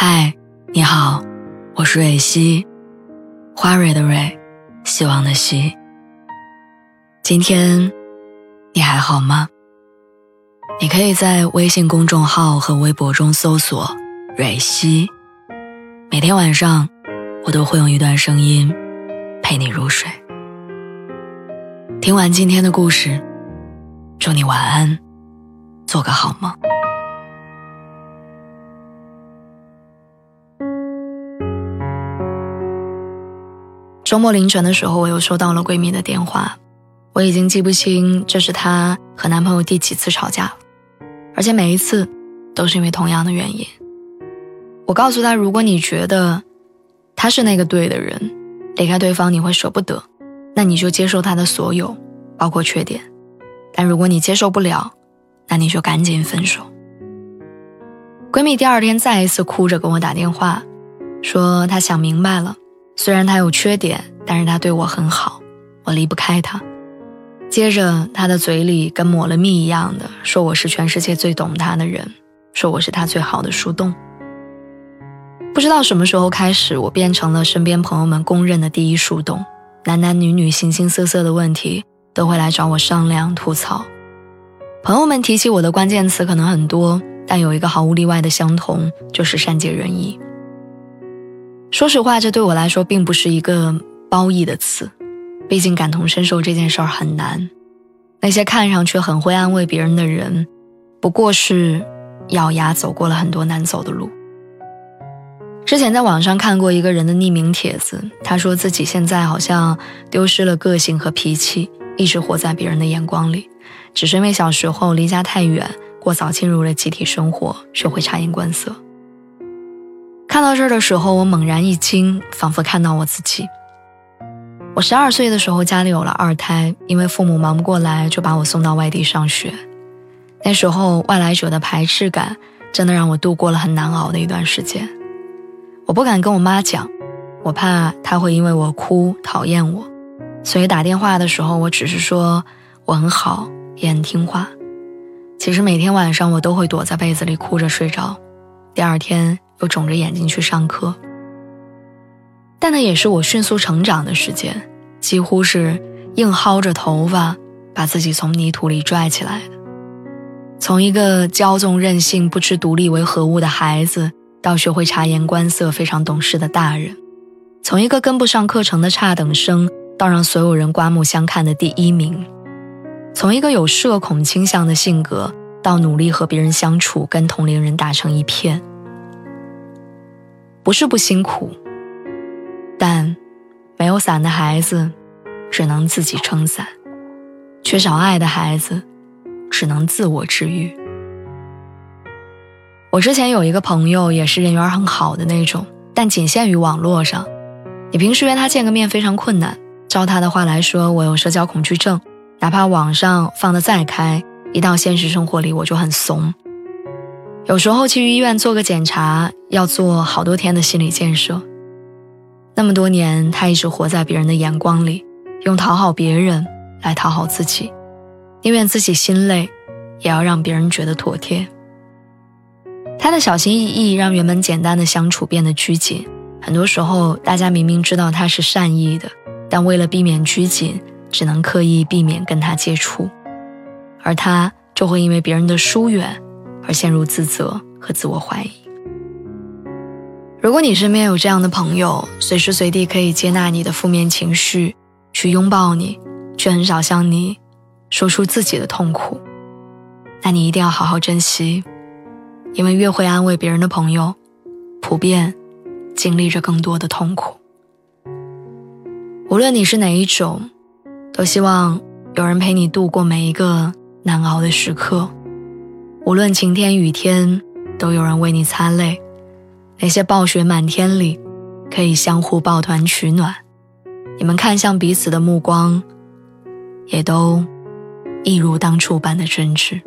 嗨，你好，我是蕊希，花蕊的蕊，希望的希。今天你还好吗？你可以在微信公众号和微博中搜索“蕊希”，每天晚上我都会用一段声音陪你入睡。听完今天的故事，祝你晚安，做个好梦。周末凌晨的时候，我又收到了闺蜜的电话，我已经记不清这是她和男朋友第几次吵架，而且每一次都是因为同样的原因。我告诉她，如果你觉得他是那个对的人，离开对方你会舍不得，那你就接受他的所有，包括缺点；但如果你接受不了，那你就赶紧分手。闺蜜第二天再一次哭着跟我打电话，说她想明白了。虽然他有缺点，但是他对我很好，我离不开他。接着，他的嘴里跟抹了蜜一样的说我是全世界最懂他的人，说我是他最好的树洞。不知道什么时候开始，我变成了身边朋友们公认的第一树洞，男男女女、形形色色的问题都会来找我商量吐槽。朋友们提起我的关键词可能很多，但有一个毫无例外的相同，就是善解人意。说实话，这对我来说并不是一个褒义的词，毕竟感同身受这件事儿很难。那些看上去很会安慰别人的人，不过是咬牙走过了很多难走的路。之前在网上看过一个人的匿名帖子，他说自己现在好像丢失了个性和脾气，一直活在别人的眼光里，只是因为小时候离家太远，过早进入了集体生活，学会察言观色。看到这儿的时候，我猛然一惊，仿佛看到我自己。我十二岁的时候，家里有了二胎，因为父母忙不过来，就把我送到外地上学。那时候，外来者的排斥感真的让我度过了很难熬的一段时间。我不敢跟我妈讲，我怕她会因为我哭讨厌我，所以打电话的时候，我只是说我很好，也很听话。其实每天晚上，我都会躲在被子里哭着睡着。第二天。又肿着眼睛去上课，但那也是我迅速成长的时间，几乎是硬薅着头发把自己从泥土里拽起来的。从一个骄纵任性、不知独立为何物的孩子，到学会察言观色、非常懂事的大人；从一个跟不上课程的差等生，到让所有人刮目相看的第一名；从一个有社恐倾向的性格，到努力和别人相处、跟同龄人打成一片。不是不辛苦，但没有伞的孩子只能自己撑伞，缺少爱的孩子只能自我治愈。我之前有一个朋友，也是人缘很好的那种，但仅限于网络上。你平时约他见个面非常困难。照他的话来说，我有社交恐惧症，哪怕网上放的再开，一到现实生活里我就很怂。有时候去医院做个检查，要做好多天的心理建设。那么多年，他一直活在别人的眼光里，用讨好别人来讨好自己，宁愿自己心累，也要让别人觉得妥帖。他的小心翼翼让原本简单的相处变得拘谨。很多时候，大家明明知道他是善意的，但为了避免拘谨，只能刻意避免跟他接触，而他就会因为别人的疏远。而陷入自责和自我怀疑。如果你身边有这样的朋友，随时随地可以接纳你的负面情绪，去拥抱你，却很少向你说出自己的痛苦，那你一定要好好珍惜，因为越会安慰别人的朋友，普遍经历着更多的痛苦。无论你是哪一种，都希望有人陪你度过每一个难熬的时刻。无论晴天雨天，都有人为你擦泪；那些暴雪满天里，可以相互抱团取暖。你们看向彼此的目光，也都一如当初般的真挚。